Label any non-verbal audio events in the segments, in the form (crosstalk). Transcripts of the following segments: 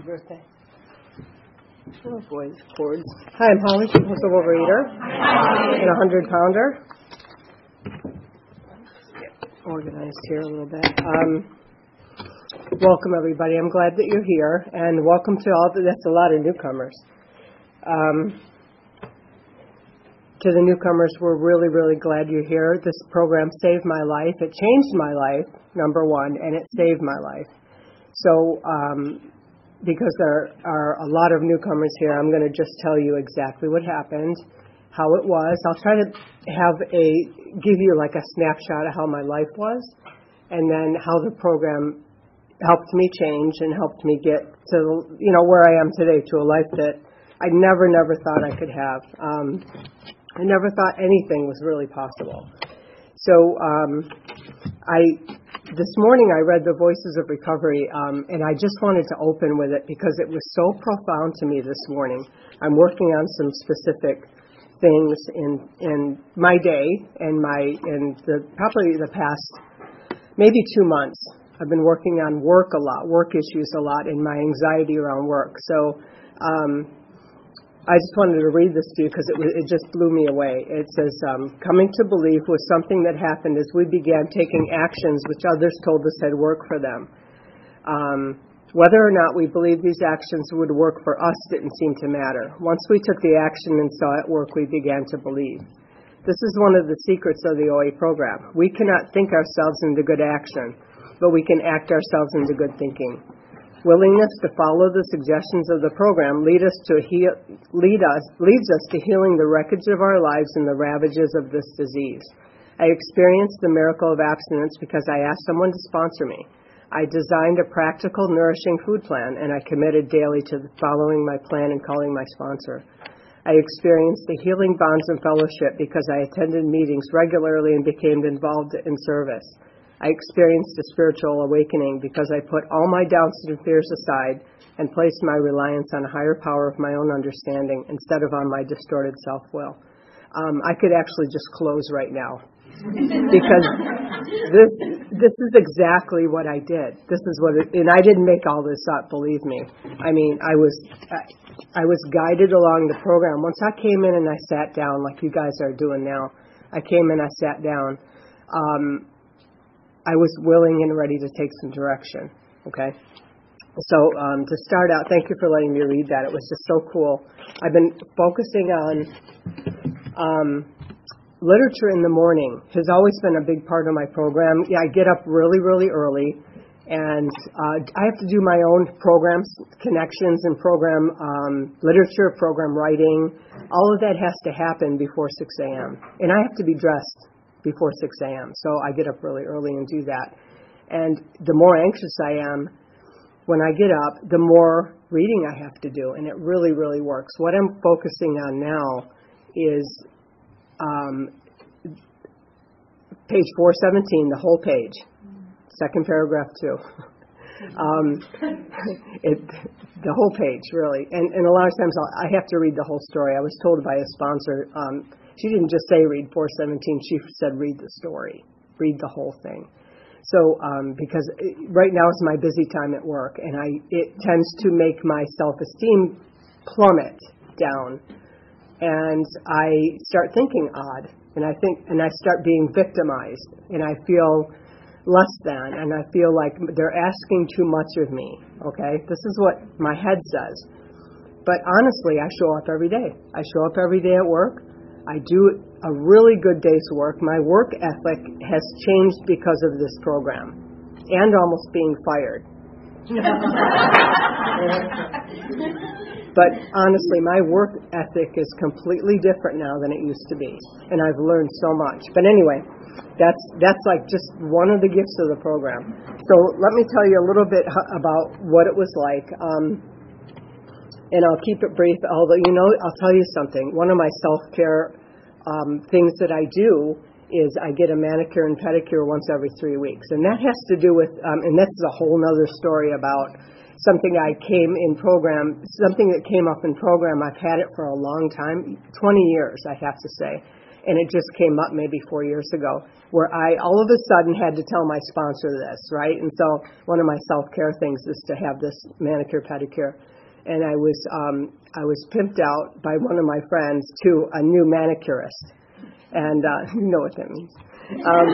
Happy birthday. Oh boy, chords. Hi, I'm Holly, compulsive overeater, and a hundred pounder. Organized here a little bit. Um, welcome everybody. I'm glad that you're here, and welcome to all. The, that's a lot of newcomers. Um, to the newcomers, we're really, really glad you're here. This program saved my life. It changed my life, number one, and it saved my life. So, um, because there are a lot of newcomers here, I'm going to just tell you exactly what happened, how it was. I'll try to have a give you like a snapshot of how my life was, and then how the program helped me change and helped me get to you know where I am today to a life that I never, never thought I could have. Um, I never thought anything was really possible. So um, I this morning I read the Voices of Recovery, um, and I just wanted to open with it because it was so profound to me this morning. I'm working on some specific things in in my day and my in the probably the past maybe two months. I've been working on work a lot, work issues a lot, and my anxiety around work. So um, I just wanted to read this to you because it, it just blew me away. It says, um, Coming to belief was something that happened as we began taking actions which others told us had worked for them. Um, whether or not we believed these actions would work for us didn't seem to matter. Once we took the action and saw it work, we began to believe. This is one of the secrets of the OA program. We cannot think ourselves into good action, but we can act ourselves into good thinking. Willingness to follow the suggestions of the program lead us to heal, lead us, leads us to healing the wreckage of our lives and the ravages of this disease. I experienced the miracle of abstinence because I asked someone to sponsor me. I designed a practical, nourishing food plan, and I committed daily to following my plan and calling my sponsor. I experienced the healing bonds and fellowship because I attended meetings regularly and became involved in service. I experienced a spiritual awakening because I put all my doubts and fears aside and placed my reliance on a higher power of my own understanding instead of on my distorted self will. Um, I could actually just close right now (laughs) because this this is exactly what I did. This is what, it, and I didn't make all this up. Believe me. I mean, I was I, I was guided along the program. Once I came in and I sat down, like you guys are doing now, I came in, I sat down. Um, I was willing and ready to take some direction. Okay. So um, to start out, thank you for letting me read that. It was just so cool. I've been focusing on um, literature in the morning. Has always been a big part of my program. Yeah, I get up really, really early, and uh, I have to do my own programs, connections, and program um, literature, program writing. All of that has to happen before 6 a.m. And I have to be dressed before 6 a.m. So I get up really early and do that. And the more anxious I am when I get up, the more reading I have to do. And it really, really works. What I'm focusing on now is um, page 417, the whole page, second paragraph, too. (laughs) um, it, the whole page, really. And, and a lot of times I'll, I have to read the whole story. I was told by a sponsor um, she didn't just say read 417, she said read the story, read the whole thing. So, um, because it, right now is my busy time at work, and I it tends to make my self-esteem plummet down, and I start thinking odd, and I think, and I start being victimized, and I feel less than, and I feel like they're asking too much of me. Okay, this is what my head says. But honestly, I show up every day. I show up every day at work. I do a really good day's work. My work ethic has changed because of this program and almost being fired. (laughs) but honestly, my work ethic is completely different now than it used to be, and I've learned so much. But anyway, that's that's like just one of the gifts of the program. So let me tell you a little bit about what it was like. Um, and I'll keep it brief. Although you know, I'll tell you something. One of my self care um, things that I do is I get a manicure and pedicure once every three weeks, and that has to do with, um, and this is a whole other story about something I came in program, something that came up in program. I've had it for a long time, 20 years, I have to say, and it just came up maybe four years ago, where I all of a sudden had to tell my sponsor this, right? And so one of my self care things is to have this manicure pedicure and I was um, I was pimped out by one of my friends to a new manicurist, and uh, (laughs) you know what that means. Um,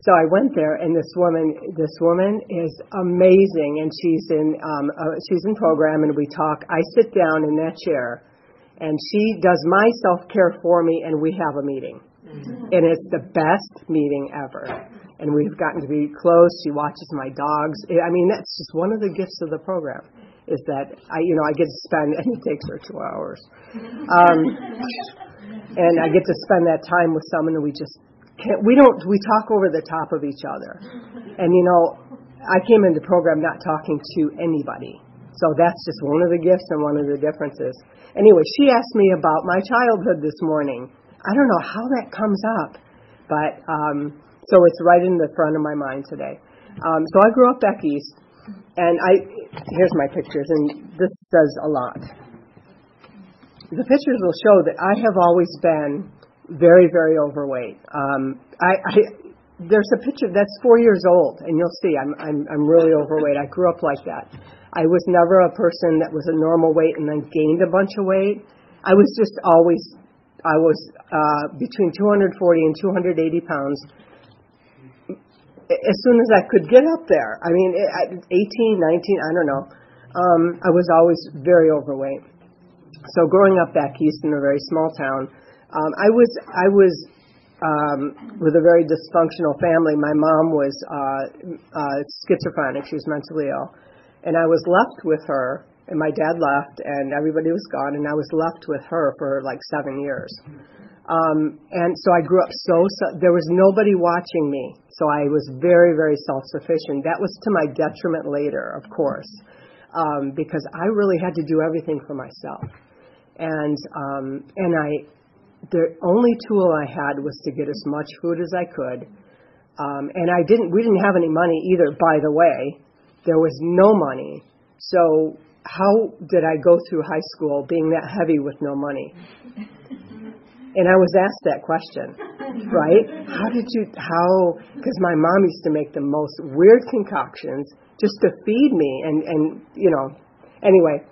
so I went there, and this woman this woman is amazing, and she's in um, uh, she's in program, and we talk. I sit down in that chair, and she does my self care for me, and we have a meeting, and it's the best meeting ever and we've gotten to be close. She watches my dogs. I mean, that's just one of the gifts of the program is that I, you know, I get to spend, and (laughs) it takes her two hours, um, and I get to spend that time with someone, and we just can't, we don't, we talk over the top of each other, and you know, I came into the program not talking to anybody, so that's just one of the gifts and one of the differences. Anyway, she asked me about my childhood this morning. I don't know how that comes up, but um, so it's right in the front of my mind today. Um, so I grew up back east, and I here's my pictures, and this says a lot. The pictures will show that I have always been very, very overweight. Um, I, I there's a picture that's four years old, and you'll see I'm, I'm I'm really overweight. I grew up like that. I was never a person that was a normal weight and then gained a bunch of weight. I was just always I was uh, between 240 and 280 pounds as soon as I could get up there. I mean, at 18, 19, I don't know. Um, I was always very overweight. So growing up back east in a very small town, um, I was I was um, with a very dysfunctional family. My mom was uh, uh, schizophrenic; she was mentally ill, and I was left with her. And my dad left, and everybody was gone, and I was left with her for like seven years. Um, and so I grew up so, so, there was nobody watching me. So I was very, very self sufficient. That was to my detriment later, of course, um, because I really had to do everything for myself. And, um, and I, the only tool I had was to get as much food as I could. Um, and I didn't, we didn't have any money either, by the way. There was no money. So how did I go through high school being that heavy with no money? And I was asked that question, (laughs) right? How did you, how, because my mom used to make the most weird concoctions just to feed me. And, and, you know, anyway,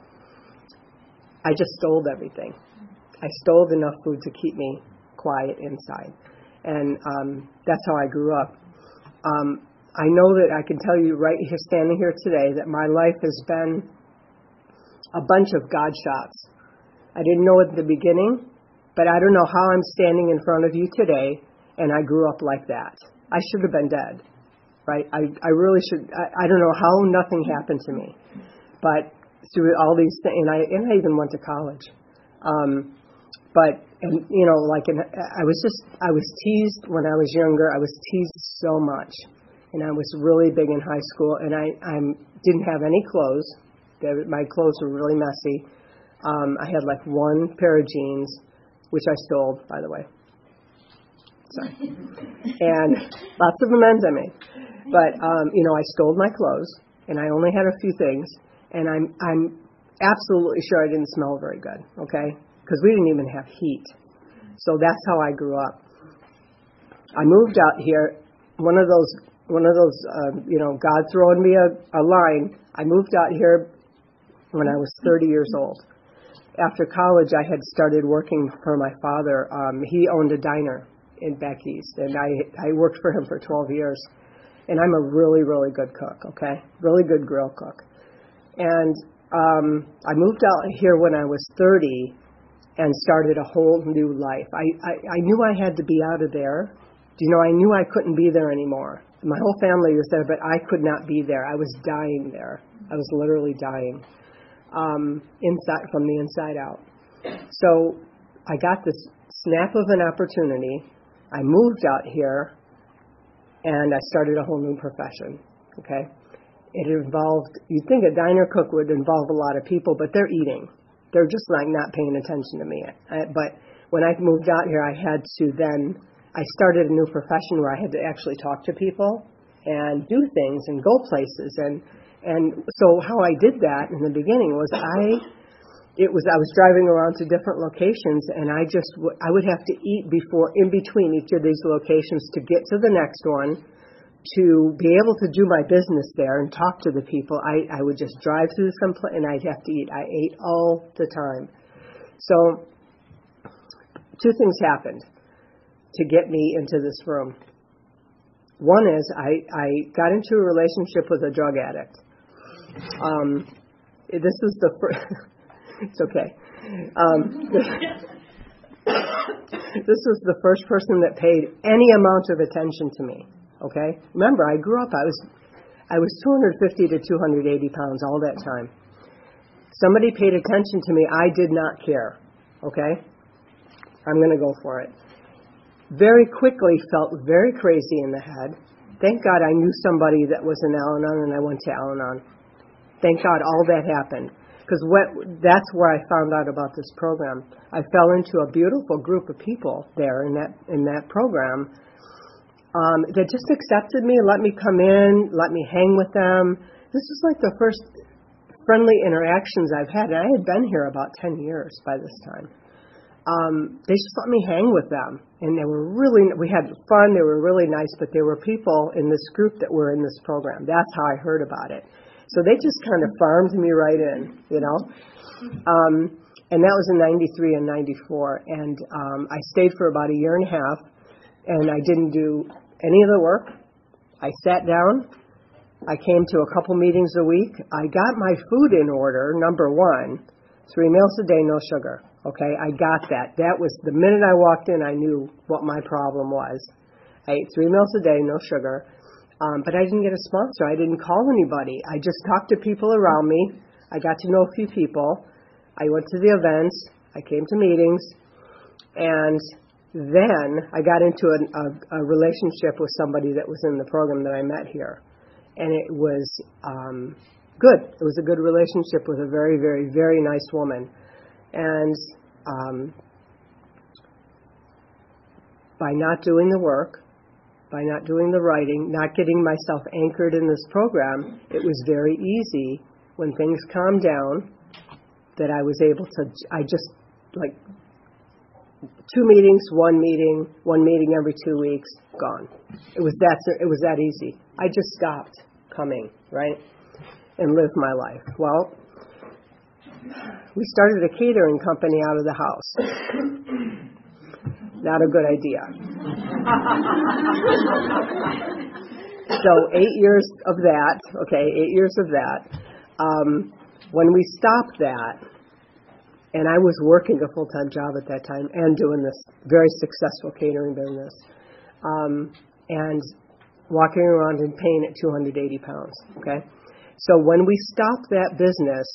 I just stole everything. I stole enough food to keep me quiet inside. And um, that's how I grew up. Um, I know that I can tell you right here, standing here today, that my life has been a bunch of God shots. I didn't know it at the beginning, but I don't know how I'm standing in front of you today, and I grew up like that. I should have been dead, right? I, I really should. I, I don't know how nothing happened to me, but through all these things, and I and I even went to college. Um, but and you know, like in, I was just I was teased when I was younger. I was teased so much, and I was really big in high school, and I I didn't have any clothes. My clothes were really messy. Um, I had like one pair of jeans which I stole, by the way. Sorry. and lots of amends I made. But um, you know, I stole my clothes, and I only had a few things, and I'm I'm absolutely sure I didn't smell very good. Okay, because we didn't even have heat. So that's how I grew up. I moved out here. One of those one of those uh, you know God throwing me a, a line. I moved out here when I was 30 years old after college, I had started working for my father. Um, he owned a diner in back east, and I I worked for him for 12 years. And I'm a really really good cook. Okay, really good grill cook. And um, I moved out here when I was 30 and started a whole new life. I, I I knew I had to be out of there. You know, I knew I couldn't be there anymore. My whole family was there, but I could not be there. I was dying there. I was literally dying. Um, inside from the inside out. So I got this snap of an opportunity. I moved out here, and I started a whole new profession. Okay, it involved. You'd think a diner cook would involve a lot of people, but they're eating. They're just like not paying attention to me. I, but when I moved out here, I had to then. I started a new profession where I had to actually talk to people and do things and go places and and so how I did that in the beginning was I it was I was driving around to different locations and I just I would have to eat before in between each of these locations to get to the next one to be able to do my business there and talk to the people. I I would just drive through some place and I'd have to eat. I ate all the time. So two things happened to get me into this room. One is I I got into a relationship with a drug addict um, this is the first. (laughs) it's okay. Um, (laughs) this was the first person that paid any amount of attention to me. Okay. Remember, I grew up. I was I was 250 to 280 pounds all that time. Somebody paid attention to me. I did not care. Okay. I'm going to go for it. Very quickly felt very crazy in the head. Thank God I knew somebody that was in Al Anon and I went to Al Anon. Thank God all that happened. Because that's where I found out about this program. I fell into a beautiful group of people there in that in that program um, that just accepted me, let me come in, let me hang with them. This was like the first friendly interactions I've had, and I had been here about ten years by this time. Um, they just let me hang with them, and they were really. We had fun. They were really nice, but there were people in this group that were in this program. That's how I heard about it. So they just kind of farmed me right in, you know. Um, and that was in 93 and 94. And um, I stayed for about a year and a half, and I didn't do any of the work. I sat down. I came to a couple meetings a week. I got my food in order, number one, three meals a day, no sugar. Okay, I got that. That was the minute I walked in, I knew what my problem was. I ate three meals a day, no sugar. Um, but I didn't get a sponsor. I didn't call anybody. I just talked to people around me. I got to know a few people. I went to the events. I came to meetings. And then I got into a, a, a relationship with somebody that was in the program that I met here. And it was um, good. It was a good relationship with a very, very, very nice woman. And um, by not doing the work, by not doing the writing, not getting myself anchored in this program, it was very easy when things calmed down that I was able to, I just like two meetings, one meeting, one meeting every two weeks, gone. It was that, it was that easy. I just stopped coming, right? And lived my life. Well, we started a catering company out of the house. Not a good idea. so eight years of that, okay, eight years of that. Um, when we stopped that, and I was working a full time job at that time and doing this very successful catering business, um, and walking around in pain at 280 pounds. Okay, so when we stopped that business,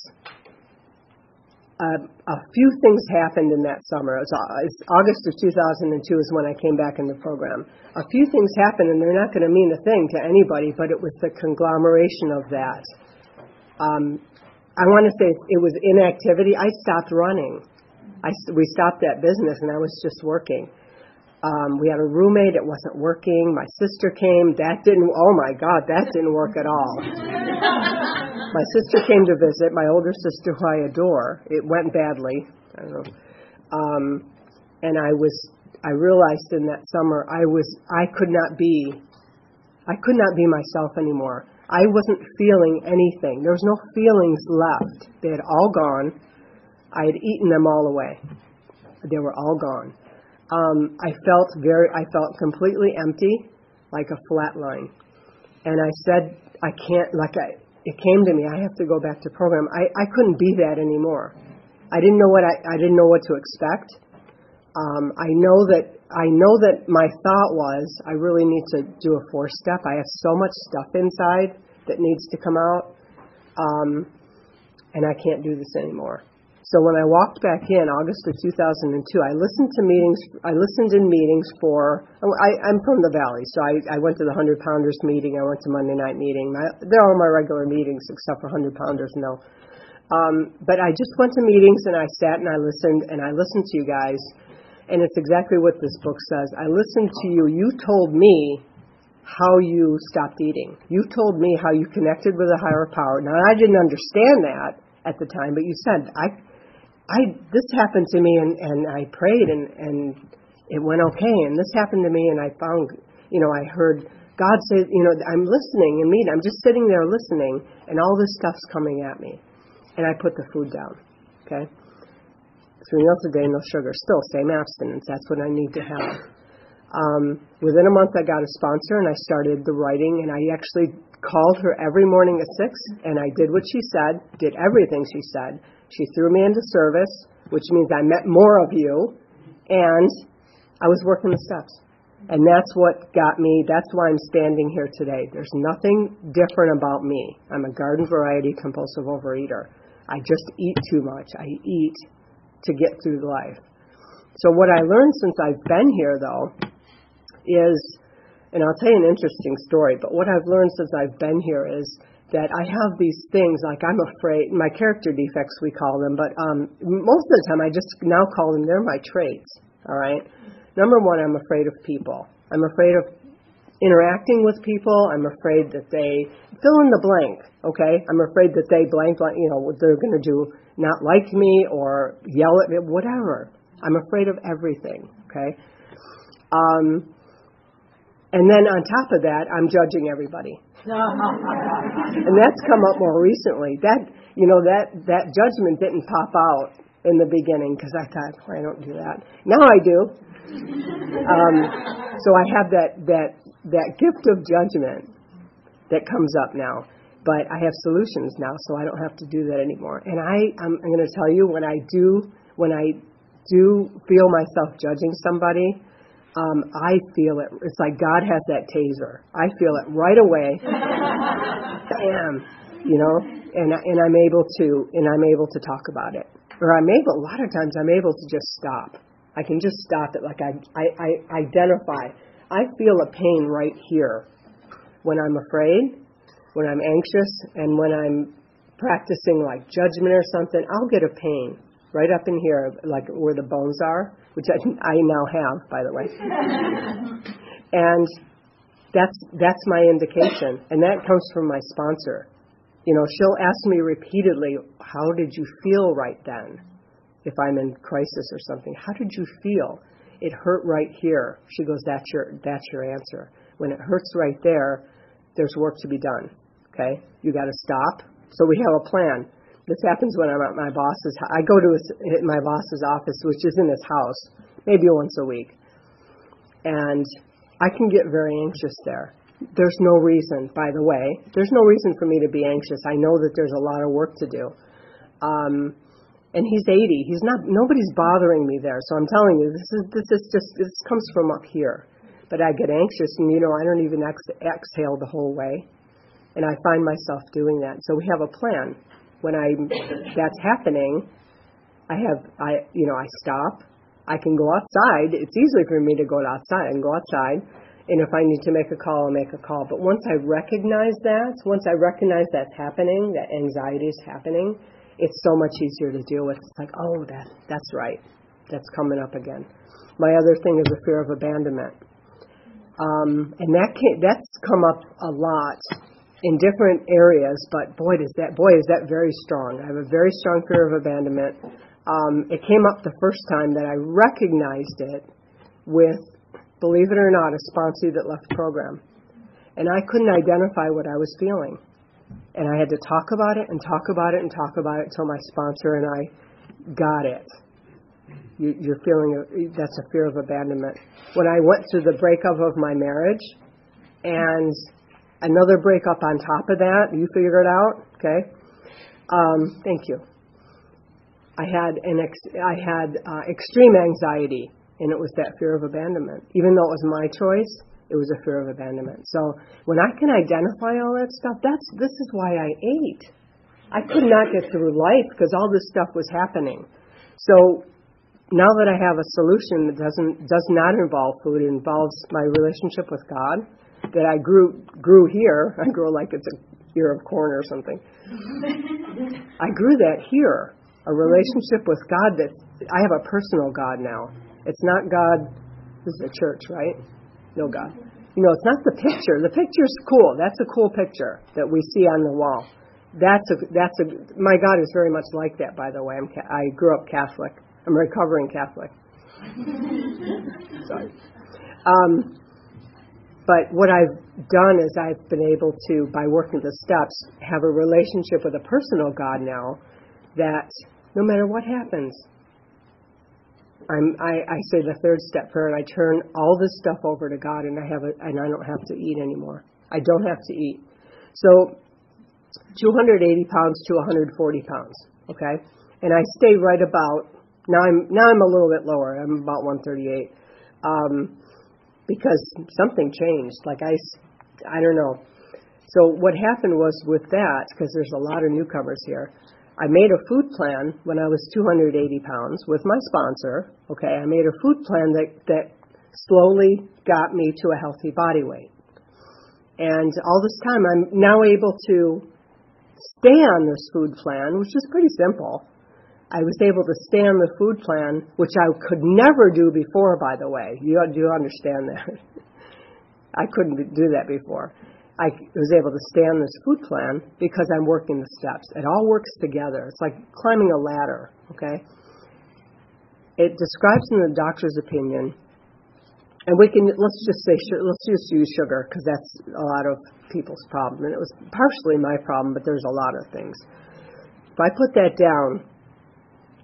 uh, a few things happened in that summer. It was, uh, August of 2002 is when I came back in the program. A few things happened, and they're not going to mean a thing to anybody, but it was the conglomeration of that. Um, I want to say it was inactivity. I stopped running. I, we stopped that business, and I was just working. Um, we had a roommate, it wasn't working. My sister came, that didn't, oh my God, that didn't work at all. My sister came to visit, my older sister, who I adore. It went badly. I don't know. Um, and I was, I realized in that summer, I was, I could not be, I could not be myself anymore. I wasn't feeling anything. There was no feelings left. They had all gone. I had eaten them all away. They were all gone um, I felt very, I felt completely empty, like a flat line. And I said, I can't, like I, it came to me, I have to go back to program. I, I couldn't be that anymore. I didn't know what I, I didn't know what to expect. Um, I know that I know that my thought was I really need to do a four step. I have so much stuff inside that needs to come out. Um, and I can't do this anymore. So when I walked back in August of 2002, I listened to meetings. I listened in meetings for. I, I'm from the Valley, so I, I went to the Hundred Pounders meeting. I went to Monday night meeting. My, they're all my regular meetings except for Hundred Pounders. No, um, but I just went to meetings and I sat and I listened and I listened to you guys, and it's exactly what this book says. I listened to you. You told me how you stopped eating. You told me how you connected with a higher power. Now I didn't understand that at the time, but you said I I this happened to me and and I prayed and and it went okay. And this happened to me and I found you know I heard God say you know I'm listening and meeting I'm just sitting there listening and all this stuff's coming at me. And I put the food down okay? Three meals a day no sugar still same abstinence that's what I need to have. Um, within a month I got a sponsor and I started the writing and I actually called her every morning at six and I did what she said did everything she said she threw me into service, which means I met more of you, and I was working the steps. And that's what got me, that's why I'm standing here today. There's nothing different about me. I'm a garden variety compulsive overeater. I just eat too much. I eat to get through life. So, what I learned since I've been here, though, is, and I'll tell you an interesting story, but what I've learned since I've been here is that I have these things like I'm afraid my character defects we call them, but um, most of the time I just now call them they're my traits. All right. Number one, I'm afraid of people. I'm afraid of interacting with people. I'm afraid that they fill in the blank. Okay. I'm afraid that they blank, blank you know, they're going to do, not like me or yell at me, whatever. I'm afraid of everything. Okay. Um, and then on top of that, I'm judging everybody (laughs) and that's come up more recently. That you know that that judgment didn't pop out in the beginning because I thought well, I don't do that. Now I do. Um, so I have that that that gift of judgment that comes up now. But I have solutions now, so I don't have to do that anymore. And I I'm, I'm going to tell you when I do when I do feel myself judging somebody, um, I feel it. It's like God has that taser. I feel it right away. (laughs) Bam, you know, and and I'm able to and I'm able to talk about it. Or I'm able. A lot of times I'm able to just stop. I can just stop it. Like I I, I identify. I feel a pain right here when I'm afraid, when I'm anxious, and when I'm practicing like judgment or something. I'll get a pain right up in here, like where the bones are, which I, I now have, by the way. and that's that's my indication, and that comes from my sponsor. You know, she'll ask me repeatedly, "How did you feel right then?" If I'm in crisis or something, how did you feel? It hurt right here. She goes, "That's your that's your answer." When it hurts right there, there's work to be done. Okay, you got to stop. So we have a plan. This happens when I'm at my boss's. I go to his, my boss's office, which is in his house, maybe once a week, and I can get very anxious there. There's no reason, by the way, there's no reason for me to be anxious. I know that there's a lot of work to do. Um, and he's 80. He's not. Nobody's bothering me there. So I'm telling you, this is this is just this comes from up here. But I get anxious, and you know, I don't even ex- exhale the whole way, and I find myself doing that. So we have a plan when I that's happening, I have I you know I stop. I can go outside. It's easy for me to go outside and go outside. And if I need to make a call, I'll make a call. But once I recognize that, once I recognize that's happening, that anxiety is happening, it's so much easier to deal with. It's like, oh, that that's right. That's coming up again. My other thing is the fear of abandonment. Um, and that can, that's come up a lot in different areas, but boy, does that boy is that very strong. I have a very strong fear of abandonment. Um, it came up the first time that I recognized it with, believe it or not, a sponsor that left the program, and I couldn't identify what I was feeling, and I had to talk about it and talk about it and talk about it until my sponsor and I got it. You, you're feeling a, that's a fear of abandonment. When I went through the breakup of my marriage, and another breakup on top of that. You figure it out, okay? Um, thank you. I had an ex- I had uh, extreme anxiety, and it was that fear of abandonment. Even though it was my choice, it was a fear of abandonment. So when I can identify all that stuff, that's this is why I ate. I could not get through life because all this stuff was happening. So now that I have a solution that doesn't does not involve food, it involves my relationship with God. That I grew grew here. (laughs) I grew like it's a ear of corn or something. (laughs) I grew that here. A relationship with God that I have a personal God now. It's not God. This is a church, right? No God. You know, it's not the picture. The picture's cool. That's a cool picture that we see on the wall. That's a that's a my God is very much like that. By the way, I'm I grew up Catholic. I'm a recovering Catholic. (laughs) Sorry. Um, but what I've done is I've been able to, by working the steps, have a relationship with a personal God now that no matter what happens, I'm, I, I say the third step prayer and I turn all this stuff over to God and I have a, and I don't have to eat anymore. I don't have to eat. So 280 pounds to 140 pounds, okay? And I stay right about now I'm now I'm a little bit lower. I'm about 138. Um, because something changed. Like I, I don't know. So what happened was with that, because there's a lot of newcomers here, I made a food plan when I was 280 pounds with my sponsor. Okay, I made a food plan that that slowly got me to a healthy body weight. And all this time, I'm now able to stay on this food plan, which is pretty simple. I was able to stay on the food plan, which I could never do before, by the way. You do understand that? (laughs) I couldn't do that before. I was able to stay on this food plan because I'm working the steps. It all works together. It's like climbing a ladder, okay? It describes in the doctor's opinion, and we can, let's just say, let's just use sugar because that's a lot of people's problem. And it was partially my problem, but there's a lot of things. If I put that down,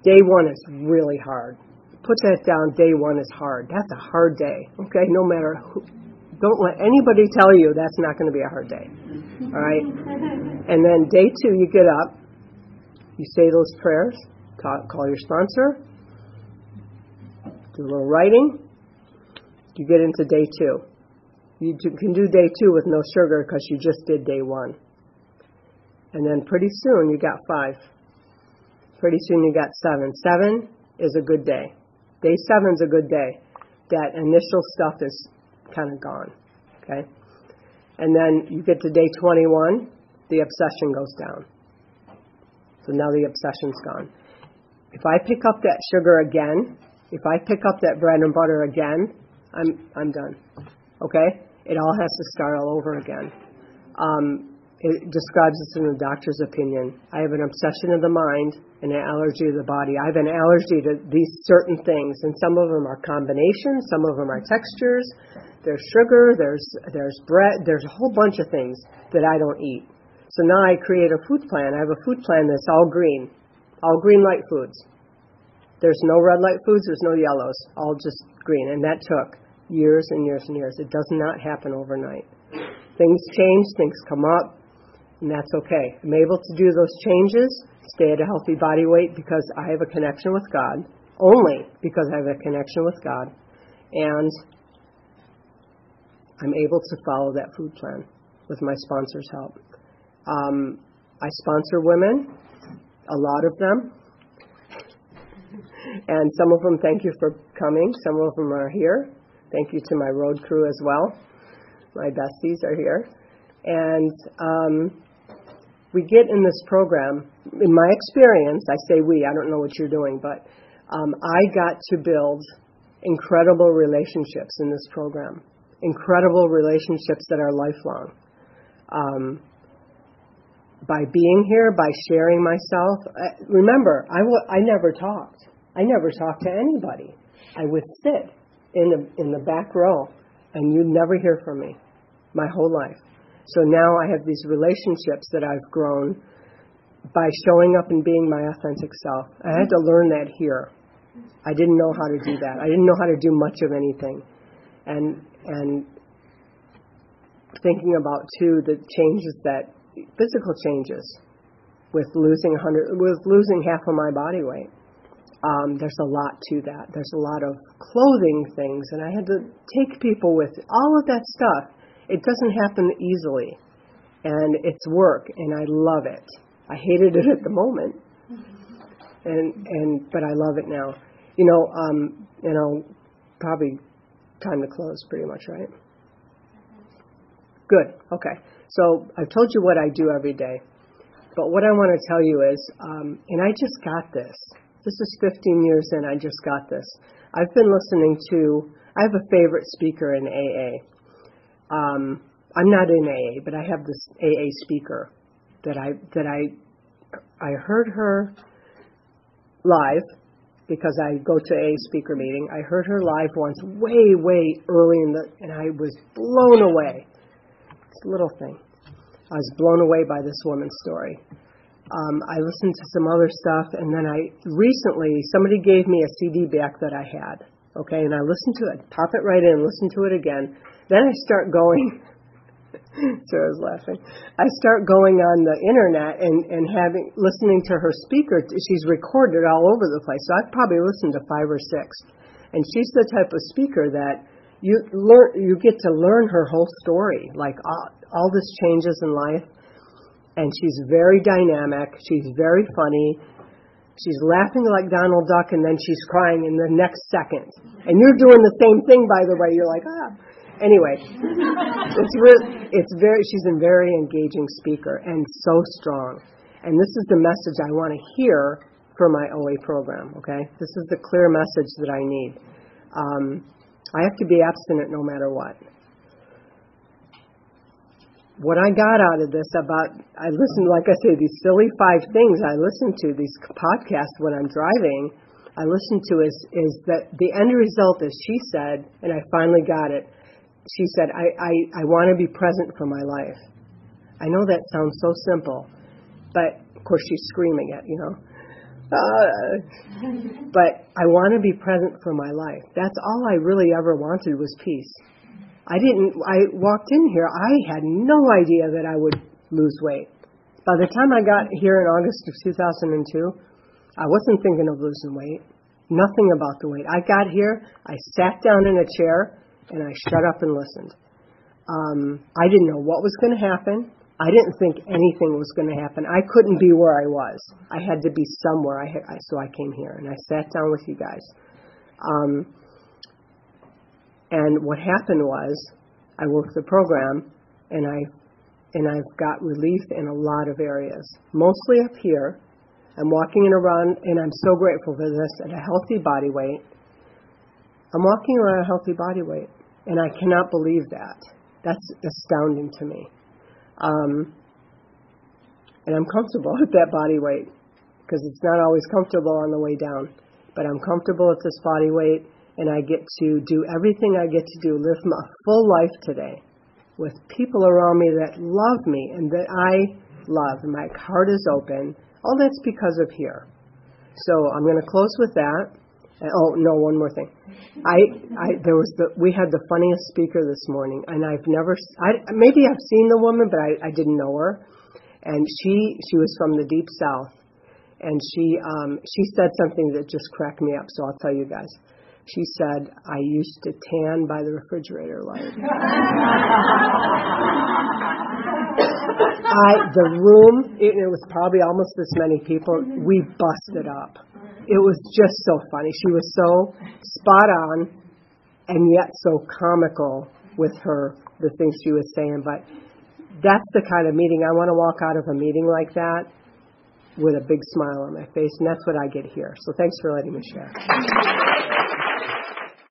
Day one is really hard. Put that down. Day one is hard. That's a hard day. Okay, no matter who. Don't let anybody tell you that's not going to be a hard day. All right. And then day two, you get up. You say those prayers. Call, call your sponsor. Do a little writing. You get into day two. You can do day two with no sugar because you just did day one. And then pretty soon you got five. Pretty soon you got seven. Seven is a good day. Day seven's a good day. That initial stuff is kind of gone. Okay? And then you get to day 21, the obsession goes down. So now the obsession's gone. If I pick up that sugar again, if I pick up that bread and butter again, I'm I'm done. Okay? It all has to start all over again. Um, it describes this in the doctor's opinion. I have an obsession of the mind and an allergy of the body. I have an allergy to these certain things, and some of them are combinations, some of them are textures. There's sugar, there's there's bread, there's a whole bunch of things that I don't eat. So now I create a food plan. I have a food plan that's all green, all green light foods. There's no red light foods, there's no yellows, all just green, and that took years and years and years. It does not happen overnight. Things change, things come up, and that's okay. I'm able to do those changes, stay at a healthy body weight because I have a connection with God, only because I have a connection with God, and I'm able to follow that food plan with my sponsor's help. Um, I sponsor women, a lot of them, and some of them thank you for coming. Some of them are here. Thank you to my road crew as well. My besties are here. And um, we get in this program, in my experience, I say we, I don't know what you're doing, but um, I got to build incredible relationships in this program, incredible relationships that are lifelong. Um, by being here, by sharing myself, uh, remember, I, w- I never talked. I never talked to anybody. I would sit in the in the back row, and you'd never hear from me, my whole life. So now I have these relationships that I've grown by showing up and being my authentic self. I had to learn that here. I didn't know how to do that. I didn't know how to do much of anything. And and thinking about too the changes that physical changes with losing 100 with losing half of my body weight. Um, there's a lot to that. There's a lot of clothing things, and I had to take people with all of that stuff it doesn't happen easily, and it's work, and I love it. I hated it at the moment, and and but I love it now. You know, um, you know, probably time to close, pretty much, right? Good. Okay. So I've told you what I do every day, but what I want to tell you is, um, and I just got this. This is 15 years in. I just got this. I've been listening to. I have a favorite speaker in AA. Um, I'm not in AA, but I have this AA speaker that I that I I heard her live because I go to a speaker meeting. I heard her live once, way way early in the, and I was blown away. It's a little thing. I was blown away by this woman's story. Um, I listened to some other stuff, and then I recently somebody gave me a CD back that I had. Okay, and I listened to it, pop it right in, listen to it again. Then I start going (laughs) Sarah's laughing. I start going on the internet and, and having listening to her speaker. She's recorded all over the place. So I've probably listened to five or six. And she's the type of speaker that you learn you get to learn her whole story, like all, all this changes in life. And she's very dynamic. She's very funny. She's laughing like Donald Duck, and then she's crying in the next second. And you're doing the same thing, by the way. You're like, ah. Anyway, it's it's very she's a very engaging speaker and so strong. And this is the message I want to hear for my OA program. Okay, this is the clear message that I need. Um, I have to be abstinent no matter what. What I got out of this about I listened, like I say, these silly five things I listen to these podcasts when I'm driving. I listen to is is that the end result, as she said, and I finally got it she said, I, I, I want to be present for my life. I know that sounds so simple, but of course she's screaming it, you know. Uh, but I want to be present for my life. That's all I really ever wanted was peace. I didn't, I walked in here, I had no idea that I would lose weight. By the time I got here in August of 2002, I wasn't thinking of losing weight. Nothing about the weight. I got here, I sat down in a chair, and I shut up and listened. Um, I didn't know what was going to happen. I didn't think anything was going to happen. I couldn't be where I was. I had to be somewhere. I, had, so I came here and I sat down with you guys. Um, and what happened was, I worked the program, and I and I've got relief in a lot of areas, mostly up here. I'm walking and around, and I'm so grateful for this at a healthy body weight. I'm walking around a healthy body weight, and I cannot believe that. That's astounding to me. Um, and I'm comfortable (laughs) at that body weight because it's not always comfortable on the way down. But I'm comfortable at this body weight, and I get to do everything I get to do, live my full life today with people around me that love me and that I love. My heart is open. All that's because of here. So I'm going to close with that. Oh no, one more thing. I, I there was the we had the funniest speaker this morning, and I've never I maybe I've seen the woman, but I, I didn't know her. And she she was from the deep south, and she um she said something that just cracked me up. So I'll tell you guys. She said, "I used to tan by the refrigerator light." (laughs) I the room it, it was probably almost this many people. We busted up it was just so funny. She was so spot on and yet so comical with her the things she was saying. But that's the kind of meeting I want to walk out of a meeting like that with a big smile on my face, and that's what I get here. So thanks for letting me share.